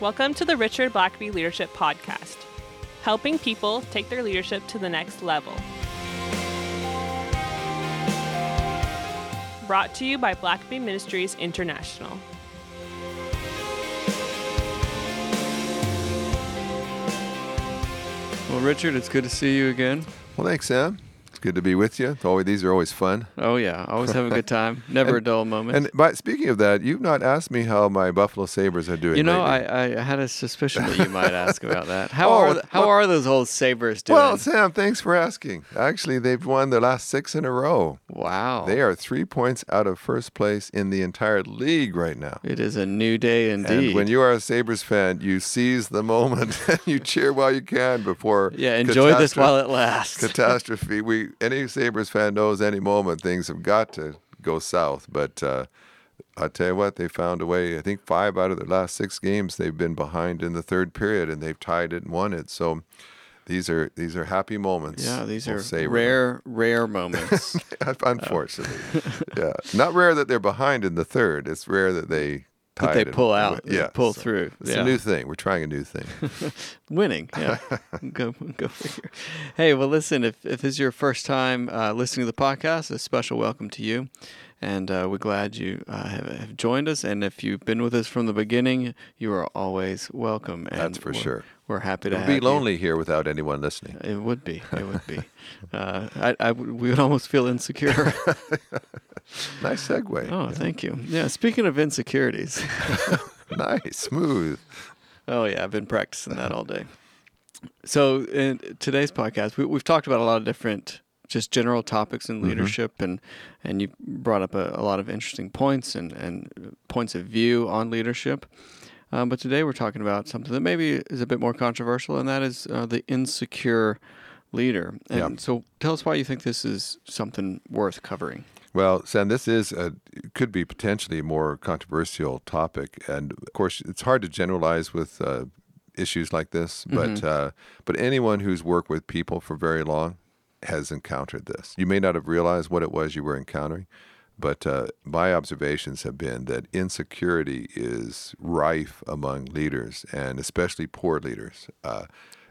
Welcome to the Richard Blackaby Leadership Podcast, helping people take their leadership to the next level. Brought to you by Blackaby Ministries International. Well, Richard, it's good to see you again. Well, thanks, Sam. It's good to be with you. It's always these are always fun. Oh yeah, always have a good time. Never a dull moment. And by speaking of that, you've not asked me how my Buffalo Sabres are doing. you know. I, I had a suspicion that you might ask about that. How Oh, are how what- are those old Sabres doing? Well, Sam, thanks for asking. Actually, they've won their last six in a row. wow, They are three points out of first place in the entire league right now. It is a new day indeed. And when you are a Sabres fan, you seize the moment and you cheer while you can before yeah, enjoy this while it lasts. catastrophe. We any Sabres fan knows any moment things have got to go south. But uh, I tell you what, they found a way. I think five out of their last six games they've been behind in the third period, and they've tied it and won it. So these are these are happy moments. yeah, these are them. rare rare moments. Unfortunately, yeah, not rare that they're behind in the third. It's rare that they. That tied they pull and out, yeah, pull through. It's Yeah. a new thing. We're trying a new thing. Winning, yeah. go go figure. Hey, well, listen. If if this is your first time uh, listening to the podcast, a special welcome to you, and uh, we're glad you uh, have, have joined us. And if you've been with us from the beginning, you are always welcome. And That's for we're- sure. We're happy to It would be you. lonely here without anyone listening. It would be. It would be. uh, I, I we would almost feel insecure. Nice segue. oh, thank you. Yeah. Speaking of insecurities. Nice, smooth. Oh yeah, I've been practicing that all day. So in today's podcast, we, we've talked about a lot of different, just general topics in leadership, and and you brought up a, a lot of interesting points and and points of view on leadership. Um, but today we're talking about something that maybe is a bit more controversial, and that is uh, the insecure leader. And Yeah. so, tell us why you think this is something worth covering. Well, Sam, this is a could be potentially a more controversial topic, and of course, it's hard to generalize with uh, issues like this. But uh, but anyone who's worked with people for very long has encountered this. You may not have realized what it was you were encountering, but uh, my observations have been that insecurity is rife among leaders, and especially poor leaders. Uh,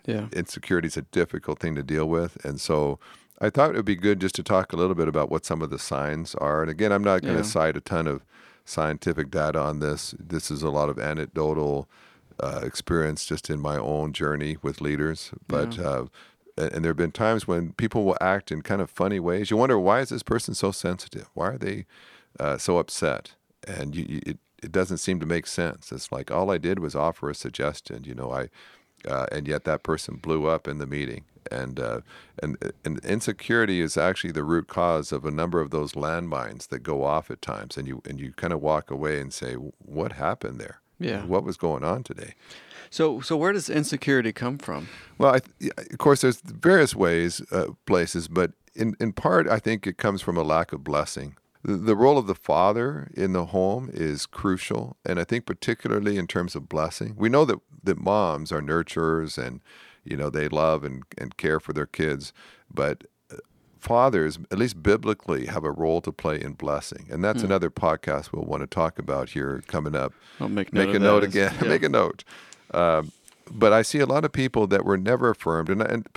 Yeah. insecurity is a difficult thing to deal with. And so I thought it would be good just to talk a little bit about what some of the signs are. And again, I'm not going to Yeah. cite a ton of scientific data on this. This is a lot of anecdotal uh, experience just in my own journey with leaders. But, uh, and, and there have been times when people will act in kind of funny ways. You wonder, why is this person so sensitive? Why are they uh, so upset? And you, you, it, it doesn't seem to make sense. It's like all I did was offer a suggestion. You know, I, uh, and yet that person blew up in the meeting. And, uh, and and insecurity is actually the root cause of a number of those landmines that go off at times, and you and you kind of walk away and say, "What happened there? Yeah. what was going on today?" So, so where does insecurity come from? Well, I th- of course, there's various ways, uh, places, but in, in part, I think it comes from a lack of blessing. The, the role of the father in the home is crucial, and I think particularly in terms of blessing. We know that, that moms are nurturers and, you know, they love and, and care for their kids, but uh, fathers, at least biblically, have a role to play in blessing. And that's another podcast we'll want to talk about here coming up I'll make note make a note again. yeah. make a note. Um, but I see a lot of people that were never affirmed, and, and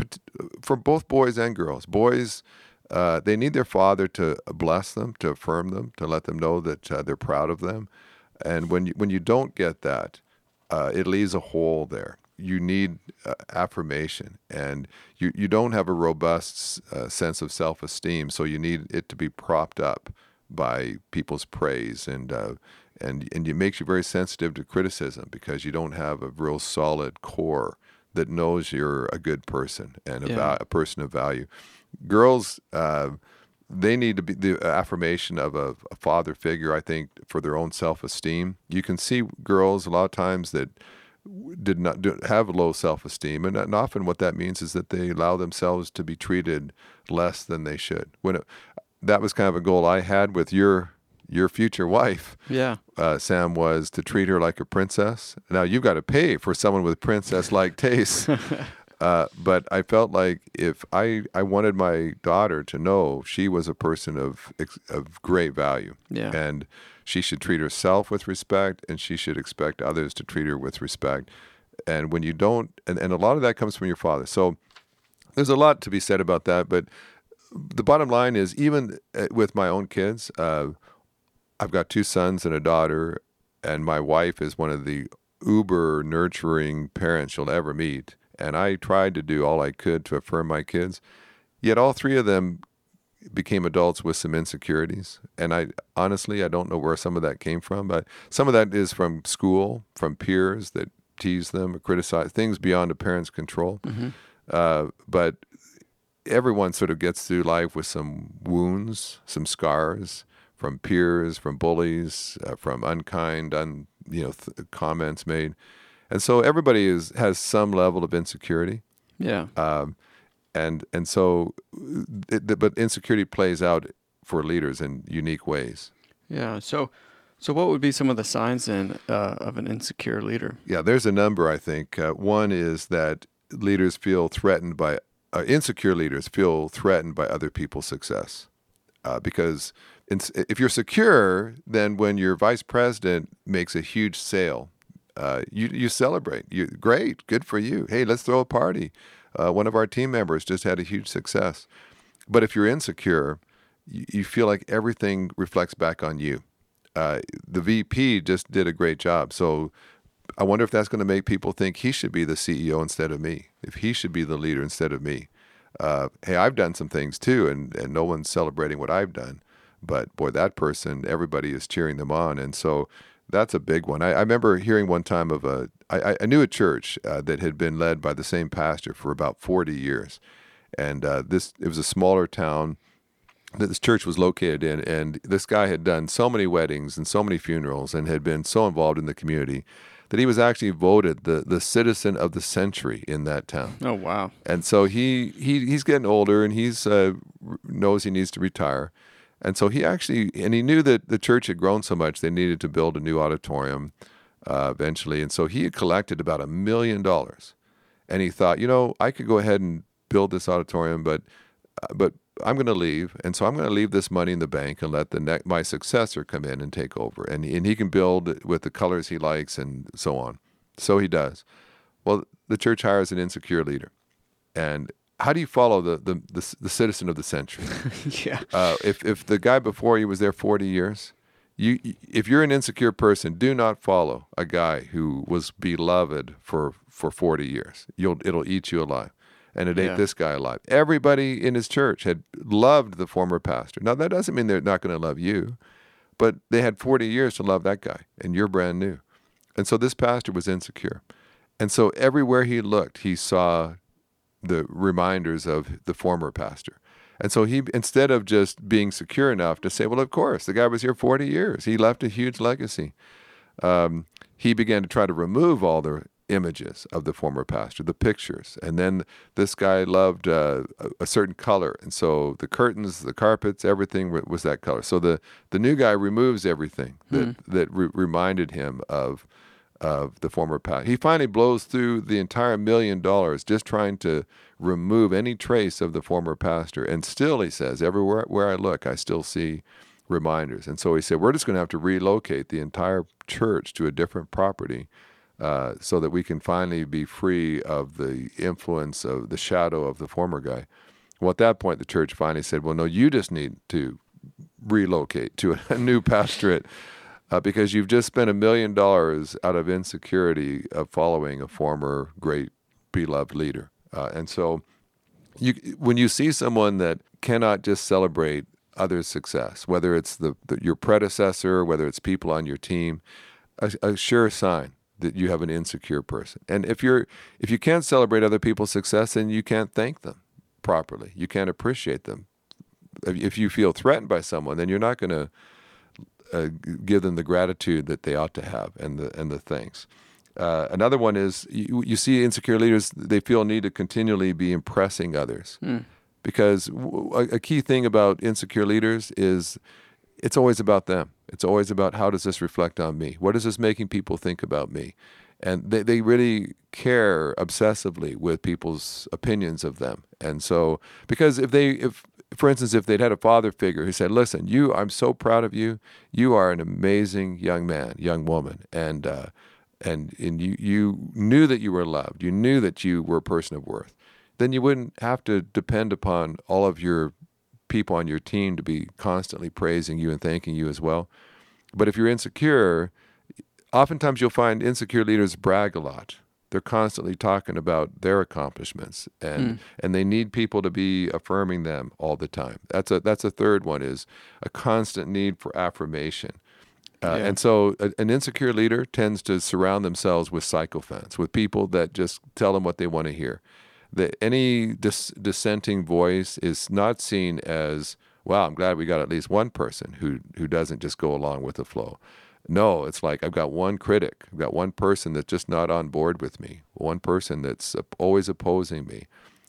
for both boys and girls, boys, uh, they need their father to bless them, to affirm them, to let them know that uh, they're proud of them. And when you, when you don't get that, uh, it leaves a hole there. You need uh, affirmation, and you, you don't have a robust uh, sense of self esteem, so you need it to be propped up by people's praise and uh, and and it makes you very sensitive to criticism because you don't have a real solid core that knows you're a good person and a, Yeah. va- a person of value. Girls, uh, they need to be the affirmation of a, a father figure. I think for their own self esteem. You can see girls a lot of times that did not do, have low self esteem, and, and often what that means is that they allow themselves to be treated less than they should. When it, that was kind of a goal I had with your your future wife, Yeah. uh, Sam, was to treat her like a princess. Now you've got to pay for someone with princess like tastes. Uh, but I felt like if I, I wanted my daughter to know she was a person of of great value, Yeah. and she should treat herself with respect, and she should expect others to treat her with respect. And when you don't, and, and a lot of that comes from your father. So there's a lot to be said about that. But the bottom line is, even uh, with my own kids, uh, I've got two sons and a daughter, and my wife is one of the uber nurturing parents you'll ever meet. And I tried to do all I could to affirm my kids. Yet all three of them became adults with some insecurities. And I honestly, I don't know where some of that came from, but some of that is from school, from peers that tease them or criticize things beyond a parent's control. Uh, but everyone sort of gets through life with some wounds, some scars from peers, from bullies, uh, from unkind, un, you know, th- comments made, and so everybody is has some level of insecurity, Yeah. um, and and so, it, but insecurity plays out for leaders in unique ways. Yeah. So, so what would be some of the signs then uh, of an insecure leader? Yeah, there's a number. I think uh, one is that leaders feel threatened by uh, insecure leaders feel threatened by other people's success, uh, because in, if you're secure, then when your vice president makes a huge sale, uh, you you celebrate. You great, good for you. Hey, let's throw a party. Uh, one of our team members just had a huge success. But if you're insecure, you, you feel like everything reflects back on you. Uh, the VP just did a great job, so I wonder if that's going to make people think he should be the CEO instead of me, if he should be the leader instead of me. Uh, hey, I've done some things too, and, and no one's celebrating what I've done. But boy, that person, everybody is cheering them on. And so that's a big one. I, I remember hearing one time of a, I, I knew a church uh, that had been led by the same pastor for about 40 years. And uh, this, it was a smaller town that this church was located in. And this guy had done so many weddings and so many funerals and had been so involved in the community that he was actually voted the, the citizen of the century in that town. Oh wow. And so he, he he's getting older and he's uh, knows he needs to retire. And so he actually and he knew that the church had grown so much they needed to build a new auditorium uh, eventually. And so he had collected about a million dollars. And he thought, you know, I could go ahead and build this auditorium, but uh, but I'm going to leave, and so I'm going to leave this money in the bank and let the ne- my successor come in and take over, and and he can build with the colors he likes and so on. So he does. Well, the church hires an insecure leader, and how do you follow the the the, the citizen of the century? yeah. uh, if if the guy before you was there 40 years, you if you're an insecure person, do not follow a guy who was beloved for for 40 years. You'll it'll eat you alive. And it Yeah. ate this guy alive. Everybody in his church had loved the former pastor. Now that doesn't mean they're not going to love you, but they had 40 years to love that guy, and you're brand new. And so this pastor was insecure. And so everywhere he looked, he saw the reminders of the former pastor. And so he, instead of just being secure enough to say, well, of course, the guy was here 40 years, he left a huge legacy, um, he began to try to remove all the images of the former pastor, the pictures. And then this guy loved uh, a, certain color. And so the curtains, the carpets, everything was that color. So the, the new guy removes everything that, that re- reminded him of of the former pastor. He finally blows through the entire million dollars just trying to remove any trace of the former pastor. And still, he says, everywhere where I look, I still see reminders. And so he said, we're just going to have to relocate the entire church to a different property uh, so that we can finally be free of the influence of the shadow of the former guy. Well, at that point, the church finally said, well, no, you just need to relocate to a new pastorate uh, because you've just spent a million dollars out of insecurity of following a former great beloved leader. Uh, and so, you when you see someone that cannot just celebrate others' success, whether it's the, the your predecessor, whether it's people on your team, a, a sure sign that you have an insecure person. And if you're if you can't celebrate other people's success, then you can't thank them properly. You can't appreciate them. If, you feel threatened by someone, then you're not going to uh, give them the gratitude that they ought to have and the and the thanks. Uh, another one is you, you see insecure leaders; they feel a need to continually be impressing others, because w- a, a key thing about insecure leaders is it's always about them. It's always about how does this reflect on me? What is this making people think about me? and they, they really care obsessively with people's opinions of them. And so, because if they, if for instance, if they'd had a father figure who said, "Listen, you, I'm so proud of you. You are an amazing young man, young woman, and uh, and and you you knew that you were loved. You knew that you were a person of worth. Then you wouldn't have to depend upon all of your people on your team to be constantly praising you and thanking you as well. But if you're insecure, oftentimes you'll find insecure leaders brag a lot. They're constantly talking about their accomplishments, and Hmm. and they need people to be affirming them all the time. That's a that's a third one is a constant need for affirmation. Uh, Yeah. And so, a, an insecure leader tends to surround themselves with sycophants, with people that just tell them what they want to hear. That any dis- dissenting voice is not seen as, "Wow, I'm glad we got at least one person who who doesn't just go along with the flow." No, it's like I've got one critic, I've got one person that's just not on board with me, one person that's always opposing me.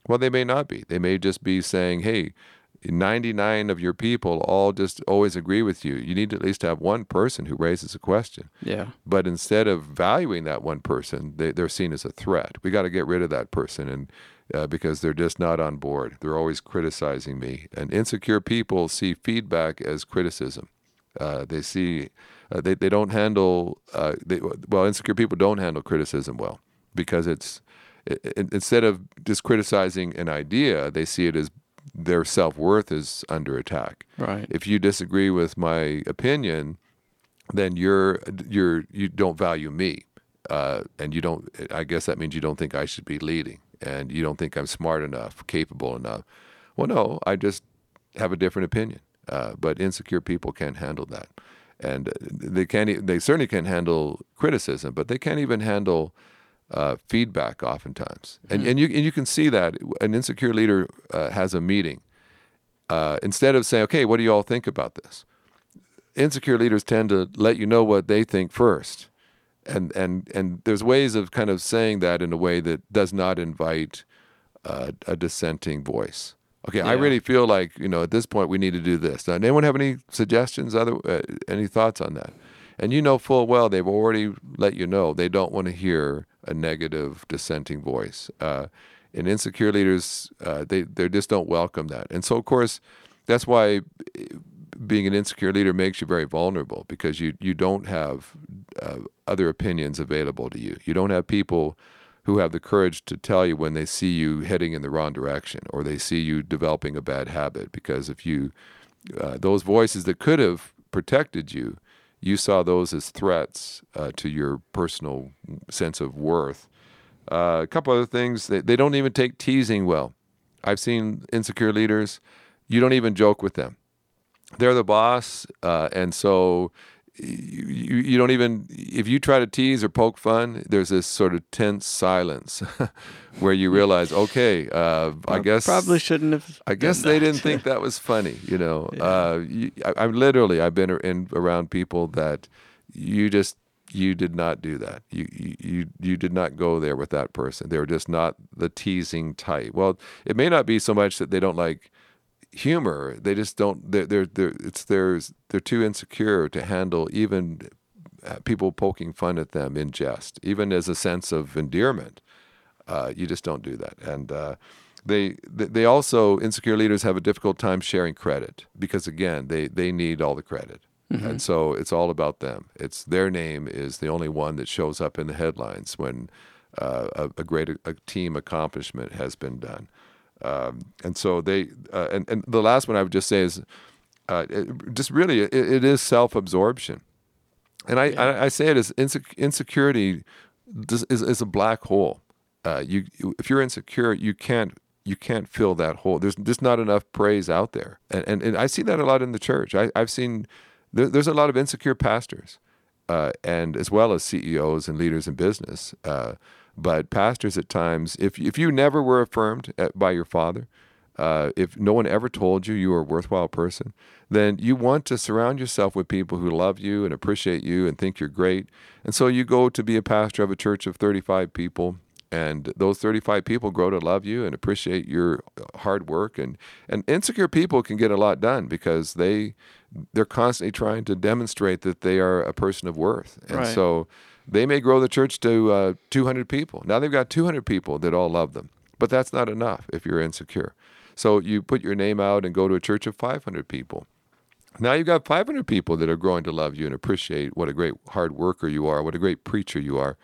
Well, they may not be. They may just be saying, "Hey." 99 of your people all just always agree with you. You need to at least have one person who raises a question. Yeah. But instead of valuing that one person, they, they're seen as a threat. We got to get rid of that person, and uh, because they're just not on board. They're always criticizing me. And insecure people see feedback as criticism. Uh, they see uh, they they don't handle uh, they, well. Insecure people don't handle criticism well because it's it, it- instead of just criticizing an idea, they see it as their self worth is under attack Right. if you disagree with my opinion, then you're you're you don't value me, uh, and you don't. I guess that means you don't think I should be leading, and you don't think I'm smart enough, capable enough. Well, no, I just have a different opinion. Uh, but insecure people can't handle that, and uh, they can't. They certainly can't handle criticism, but they can't even handle uh, feedback oftentimes. And and you and you can see that an insecure leader uh, has a meeting uh, instead of saying, "Okay, what do you all think about this?" Insecure leaders tend to let you know what they think first, and and and there's ways of kind of saying that in a way that does not invite uh, a dissenting voice. Okay, I really feel like you know at this point we need to do this. Now, anyone have any suggestions? Other uh, any thoughts on that? And you know full well they've already let you know they don't want to hear a negative dissenting voice. Uh, and insecure leaders, uh, they they just don't welcome that. And so of course, that's why eh, being an insecure leader makes you very vulnerable because you you don't have uh, other opinions available to you. You don't have people who have the courage to tell you when they see you heading in the wrong direction or they see you developing a bad habit because if you uh, those voices that could have protected you you saw those as threats uh, to your personal sense of worth. Uh, a couple other things they, they don't even take teasing well. I've seen insecure leaders you don't even joke with them. They're the boss, uh, and so you, you don't even if you try to tease or poke fun, there's this sort of tense silence where you realize, okay, uh, I guess probably shouldn't have. I guess they that. didn't think that was funny, you know. Uh, you, I, I'm literally I've been in around people that you just you did not do that. You, you you you did not go there with that person. They were just not the teasing type. Well, it may not be so much that they don't like humor. They just don't. They're they're, they're it's there's they're too insecure to handle even uh, people poking fun at them in jest, even as a sense of endearment. Uh, you just don't do that, and uh, they they also insecure leaders have a difficult time sharing credit because again they they need all the credit. And so it's all about them. It's their name is the only one that shows up in the headlines when uh, a, a great a team accomplishment has been done. Um, and so they uh, and and the last one I would just say is uh, it, just really it, it is self absorption, and I, I I say it as inse- insecurity is, is is a black hole. Uh, you you- if you're insecure, you can't you can't fill that hole. There's just not enough praise out there, and and, and I see that a lot in the church. I, I've seen there, there's a lot of insecure pastors, uh, and as well as CEOs and leaders in business. Uh, but pastors at times, if if you never were affirmed at, by your father, uh, if no one ever told you you were a worthwhile person, then you want to surround yourself with people who love you and appreciate you and think you're great. And so you go to be a pastor of a church of 35 people, and those 35 people grow to love you and appreciate your hard work. And, and insecure people can get a lot done because they they're constantly trying to demonstrate that they are a person of worth. And Right. so They may grow the church to uh, 200 people. Now they've got 200 people that all love them, but that's not enough if you're insecure. So you put your name out and go to a church of 500 people. Now you've got 500 people that are growing to love you and appreciate what a great hard worker you are, what a great preacher you are.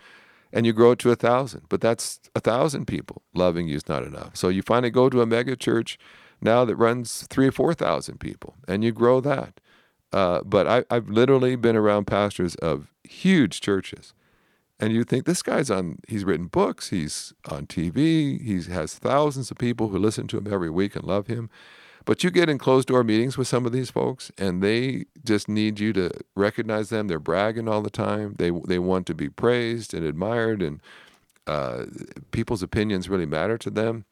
And you grow it to a thousand, but that's a thousand people loving you is not enough. So you finally go to a mega church now that runs three or 4,000 people, and you grow that. Uh, but I, I've literally been around pastors of huge churches. And you think this guy's on he's written books he's on tv he has thousands of people who listen to him every week and love him. But you get in closed door meetings with some of these folks and they just need you to recognize them. They're bragging all the time. They they want to be praised and admired and uh, people's opinions really matter to them.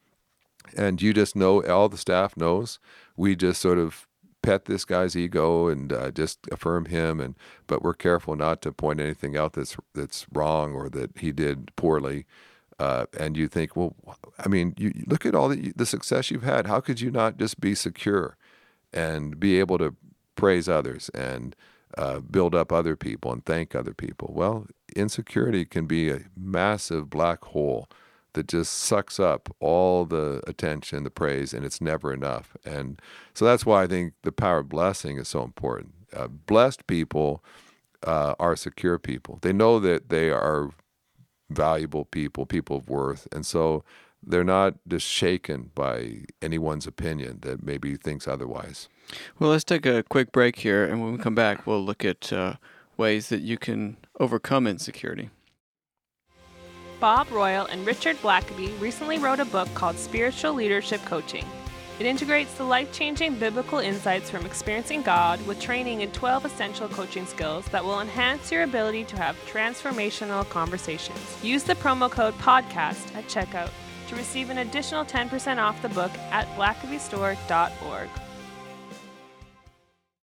And you just know all the staff knows. We just sort of pet this guy's ego and uh, just affirm him and but we're careful not to point anything out that's that's wrong or that he did poorly. Uh, and you think well i mean you, you look at all the, the success you've had. How could you not just be secure and be able to praise others and uh, build up other people and thank other people? Well insecurity can be a massive black hole that just sucks up all the attention, the praise, and it's never enough. And so that's why I think the power of blessing is so important. Uh, blessed people uh, are secure people. They know that they are valuable people, people of worth, and so they're not just shaken by anyone's opinion that maybe thinks otherwise. Well, let's take a quick break here, and when we come back, we'll look at uh, ways that you can overcome insecurity. Bob Royall and Richard Blackaby recently wrote a book called Spiritual Leadership Coaching. It integrates the life changing biblical insights from experiencing God with training in 12 essential coaching skills that will enhance your ability to have transformational conversations. Use the promo code PODCAST at checkout to receive an additional 10% off the book at blackabystore.org.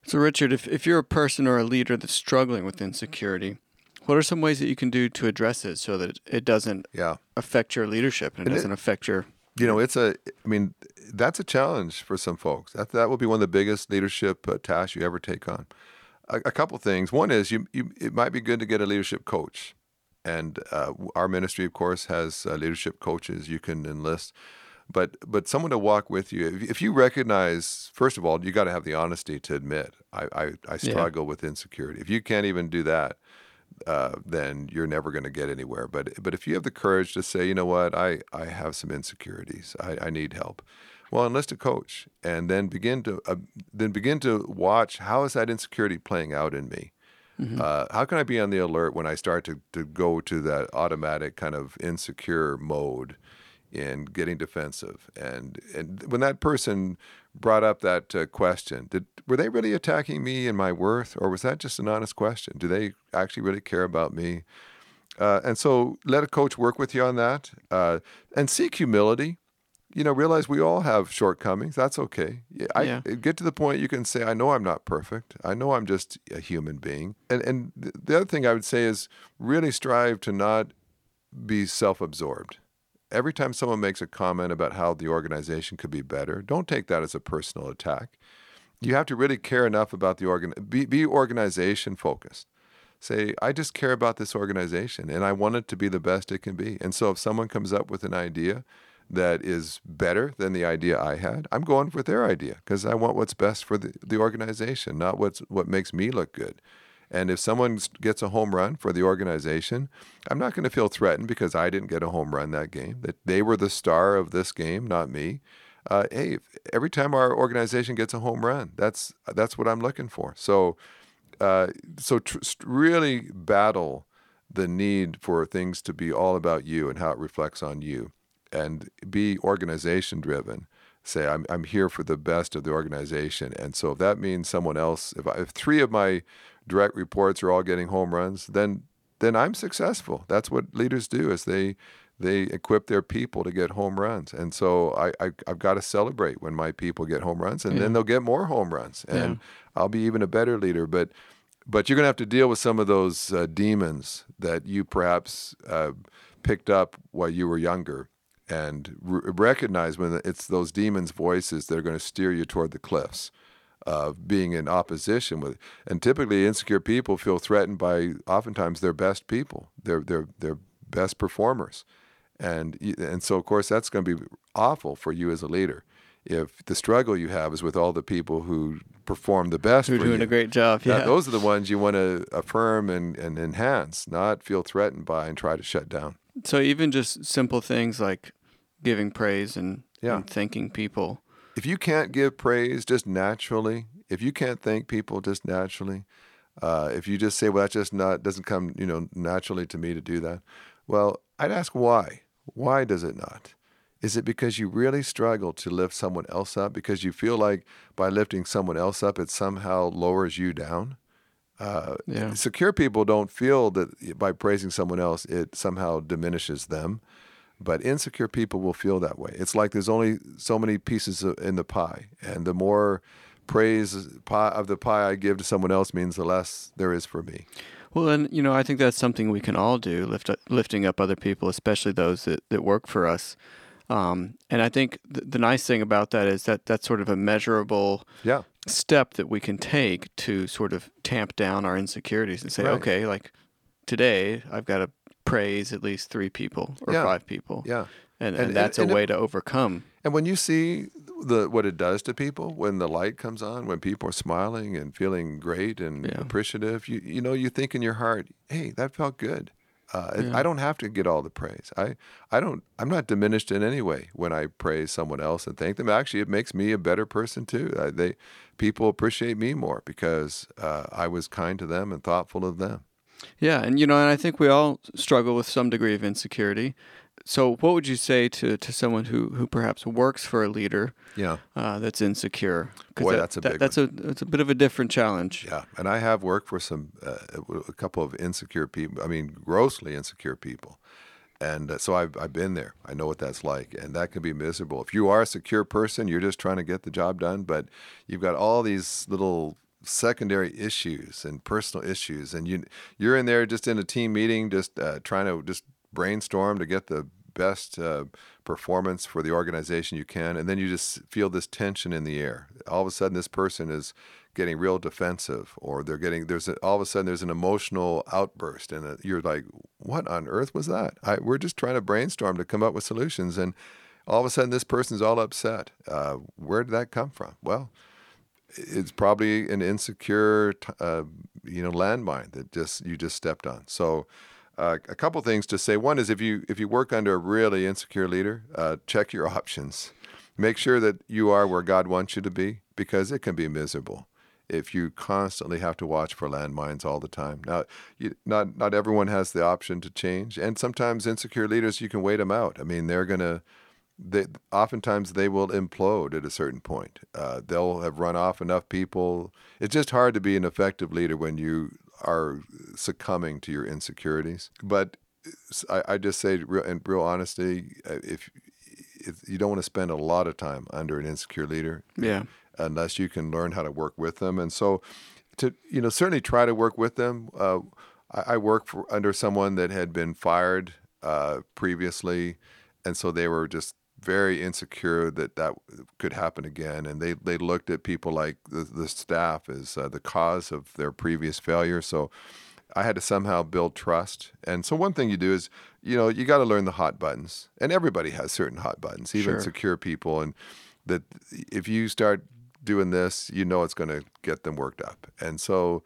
So, Richard, if, if you're a person or a leader that's struggling with insecurity, what are some ways that you can do to address it so that it doesn't Yeah. affect your leadership and it And it- doesn't affect your You know, it's a. I mean, that's a challenge for some folks. That that will be one of the biggest leadership uh, tasks you ever take on. A, a couple things. One is you, you. It might be good to get a leadership coach, and uh, our ministry, of course, has uh, leadership coaches you can enlist. But but someone to walk with you. If, if you recognize, first of all, you got to have the honesty to admit I I, I struggle with insecurity. If you can't even do that, uh, then you're never going to get anywhere. But but if you have the courage to say, you know what, I, I have some insecurities, I, I need help. Well, enlist a coach, and then begin to uh, then begin to watch how is that insecurity playing out in me. Uh, how can I be on the alert when I start to, to go to that automatic kind of insecure mode in getting defensive? And and when that person brought up that uh, question, did were they really attacking me and my worth, or was that just an honest question? Do they actually really care about me? Uh, and so let a coach work with you on that, uh, and seek humility you know, realize we all have shortcomings. That's okay. Yeah, I Yeah. get to the point you can say, I know I'm not perfect. I know I'm just a human being. And and the other thing I would say is really strive to not be self-absorbed. Every time someone makes a comment about how the organization could be better, don't take that as a personal attack. You have to really care enough about the organ. Be, be organization focused. Say, I just care about this organization and I want it to be the best it can be. And so if someone comes up with an idea that is better than the idea I had, I'm going for their idea because I want what's best for the, the organization, not what's what makes me look good. And if someone gets a home run for the organization, I'm not going to feel threatened because I didn't get a home run that game. That they were the star of this game, not me. Uh, hey, every time our organization gets a home run, that's that's what I'm looking for. So, uh, so tr- really battle the need for things to be all about you and how it reflects on you and be organization driven. Say, I'm, I'm here for the best of the organization. And so if that means someone else, if, I, if three of my direct reports are all getting home runs, then then I'm successful. That's what leaders do is they they equip their people to get home runs. And so I, I I've got to celebrate when my people get home runs and then they'll get more home runs. And I'll be even a better leader. But but you're going to have to deal with some of those uh, demons that you perhaps uh, picked up while you were younger and r- recognize when it's those demons' voices that are going to steer you toward the cliffs. of being in opposition with. And typically, insecure people feel threatened by oftentimes their best people, their their their best performers, and and so of course that's going to be awful for you as a leader if the struggle you have is with all the people who perform the best Who are doing you. a great job. Now, Yeah. those are the ones you want to affirm and, and enhance, not feel threatened by and try to shut down. So even just simple things like giving praise and, Yeah. and thanking people. If you can't give praise just naturally, if you can't thank people just naturally, uh, if you just say, "Well, that just not doesn't come, you know, naturally to me to do that," well, I'd ask why. Why does it not? Is it because you really struggle to lift someone else up because you feel like by lifting someone else up, it somehow lowers you down? Uh, Yeah. Secure people don't feel that by praising someone else, it somehow diminishes them. But insecure people will feel that way. It's like there's only so many pieces in the pie, and the more praise of the pie I give to someone else means the less there is for me. Well, and you know, I think that's something we can all do, lift lifting up other people, especially those that, that work for us. Um, and I think th- the nice thing about that is that that's sort of a measurable Yeah, step that we can take to sort of tamp down our insecurities and say, Right. okay, like today I've got to praise at least three people or Yeah. five people. yeah. And, And- and, that's and- a it- way to overcome. And when you see the what it does to people when the light comes on, when people are smiling and feeling great and Yeah. appreciative, you you know you think in your heart, hey, that felt good. Uh, Yeah. I don't have to get all the praise. I I don't. I'm not diminished in any way when I praise someone else and thank them. Actually, it makes me a better person too. Uh, they people appreciate me more because uh, I was kind to them and thoughtful of them. Yeah, and you know, and I think we all struggle with some degree of insecurity. So, what would you say to, to someone who, who perhaps works for a leader Yeah. uh, that's insecure Boy, that- that's a that- big that's a that's a bit of a different challenge. Yeah, and I have worked for some uh, a couple of insecure people. I mean, grossly insecure people, and uh, so I've I've been there. I know what that's like, and that can be miserable. If you are a secure person, you're just trying to get the job done, but you've got all these little secondary issues and personal issues, and you you're in there just in a team meeting, just uh, trying to just brainstorm to get the best uh, performance for the organization you can, and then you just feel this tension in the air. All of a sudden, this person is getting real defensive, or they're getting there's a, all of a sudden there's an emotional outburst, and uh you're like, "What on earth was that?" I, we're just trying to brainstorm to come up with solutions, and all of a sudden this person's all upset. Uh, where did that come from? Well, it's probably an insecure, uh, you know, landmine that just you just stepped on. So, uh, a couple things to say. One is if you if you work under a really insecure leader, uh, check your options. Make sure that you are where God wants you to be because it can be miserable if you constantly have to watch for landmines all the time. Now, you, not not everyone has the option to change, and sometimes insecure leaders you can wait them out. I mean, they're gonna they oftentimes they will implode at a certain point. Uh, they'll have run off enough people. It's just hard to be an effective leader when you are succumbing to your insecurities. But I, I just say, real, in real honesty, uh, if, if you don't want to spend a lot of time under an insecure leader, Yeah. unless you can learn how to work with them. And so, to you know, certainly try to work with them. Uh, I, I worked for, under someone that had been fired uh, previously, and so they were just very insecure that that could happen again. And they they looked at people like the, the staff as uh, the cause of their previous failure. So. I had to somehow build trust. And so one thing you do is, you know, you got to learn the hot buttons. And everybody has certain hot buttons, even Sure. secure people. And that if you start doing this, you know it's going to get them worked up. And so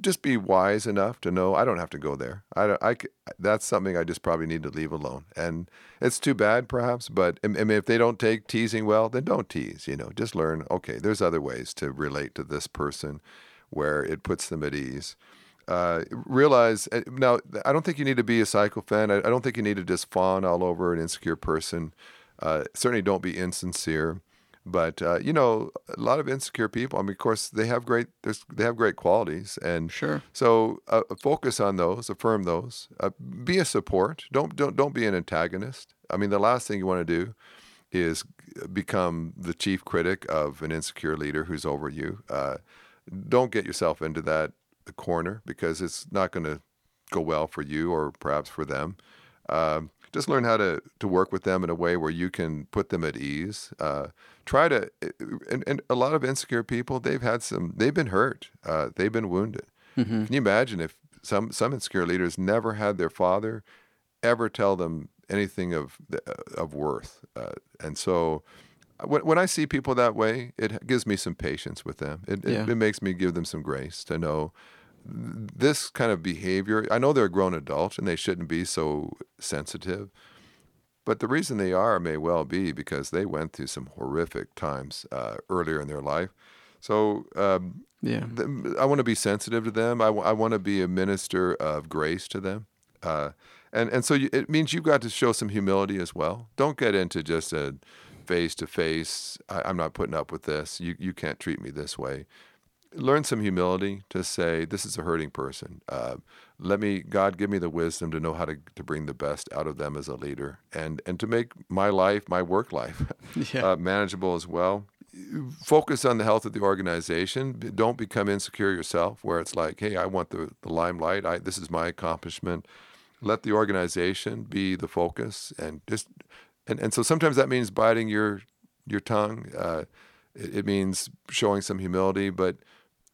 just be wise enough to know I don't have to go there. I, I that's something I just probably need to leave alone. And it's too bad, perhaps, but I mean, if they don't take teasing well, then don't tease. You know, just learn. Okay, there's other ways to relate to this person, where it puts them at ease. Uh, realize uh, now. I don't think you need to be a sycophant. I, I don't think you need to just fawn all over an insecure person. Uh, certainly, don't be insincere. But uh, you know, a lot of insecure people. I mean, of course, they have great. There's, they have great qualities, and Sure. so uh, focus on those, affirm those. Uh, be a support. Don't don't don't be an antagonist. I mean, the last thing you want to do is become the chief critic of an insecure leader who's over you. Uh, don't get yourself into that corner because it's not going to go well for you or perhaps for them. Um, just learn how to to work with them in a way where you can put them at ease. Uh, try to, and, and a lot of insecure people, they've had some, they've been hurt, uh, they've been wounded. Mm-hmm. Can you imagine if some some insecure leaders never had their father ever tell them anything of of worth, uh, and so when, when I see people that way, it gives me some patience with them. It, Yeah. it, it makes me give them some grace to know this kind of behavior. I know they're a grown adult and they shouldn't be so sensitive, but the reason they are may well be because they went through some horrific times uh, earlier in their life. So um, Yeah. th- I want to be sensitive to them. I, want to be a minister of grace to them. Uh, and, and so you, it means you've got to show some humility as well. Don't get into just a face to face, I'm not putting up with this. You, you can't treat me this way. Learn some humility to say, this is a hurting person. Uh, let me, God, give me the wisdom to know how to, to bring the best out of them as a leader and, and to make my life, my work life, Yeah. uh, manageable as well focus on the health of the organization. Don't become insecure yourself, where it's like, hey, I want the, the limelight. I, this is my accomplishment. Let the organization be the focus, and just and, and so sometimes that means biting your your tongue. Uh, it, it means showing some humility, but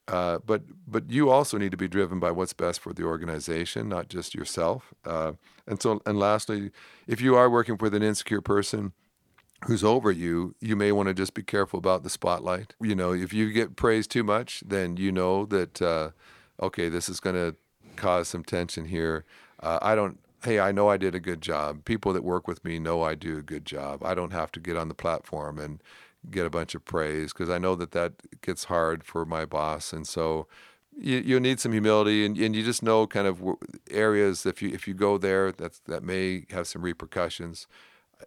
uh, but but you also need to be driven by what's best for the organization, not just yourself. Uh, and so and lastly, if you are working with an insecure person who's over you, you may want to just be careful about the spotlight. You know, if you get praised too much, then you know that uh, okay, this is going to cause some tension here. Uh, I don't. Hey, I know I did a good job. People that work with me know I do a good job. I don't have to get on the platform and get a bunch of praise because I know that that gets hard for my boss, and so you you need some humility, and, and you just know kind of areas if you if you go there that's that may have some repercussions.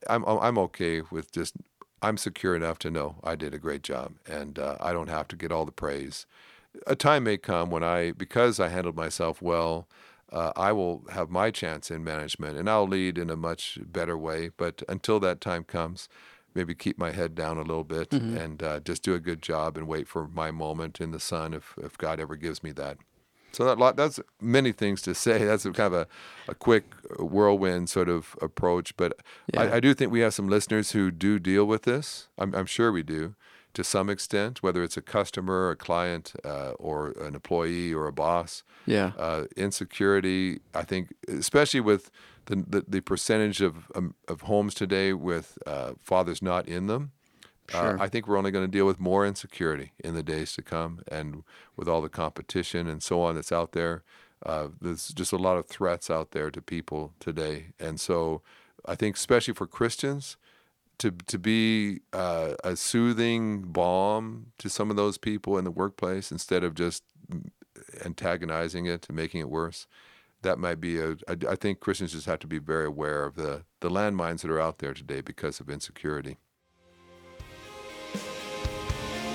I'm I'm okay with just I'm secure enough to know I did a great job, and uh, I don't have to get all the praise. A time may come when I, because I handled myself well, uh, I will have my chance in management, and I'll lead in a much better way. But until that time comes, maybe keep my head down a little bit and uh, just do a good job and wait for my moment in the sun if if God ever gives me that. So that lot, that's many things to say. That's a kind of a, a quick whirlwind sort of approach. But Yeah. I, I do think we have some listeners who do deal with this. I'm, I'm sure we do to some extent, whether it's a customer, a client, uh, or an employee or a boss. Yeah. Uh, insecurity, I think, especially with the, the, the percentage of, um, of homes today with uh, fathers not in them. Sure. Uh, I think we're only going to deal with more insecurity in the days to come, and with all the competition and so on that's out there, uh, there's just a lot of threats out there to people today. And so, I think especially for Christians, to to be uh, a soothing balm to some of those people in the workplace instead of just antagonizing it and making it worse. That might be a. I, think Christians just have to be very aware of the the landmines that are out there today because of insecurity.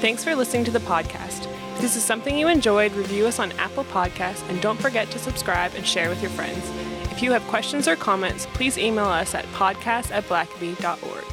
Thanks for listening to the podcast. If this is something you enjoyed, review us on Apple Podcasts and don't forget to subscribe and share with your friends. If you have questions or comments, please email us at podcast at blackaby.org.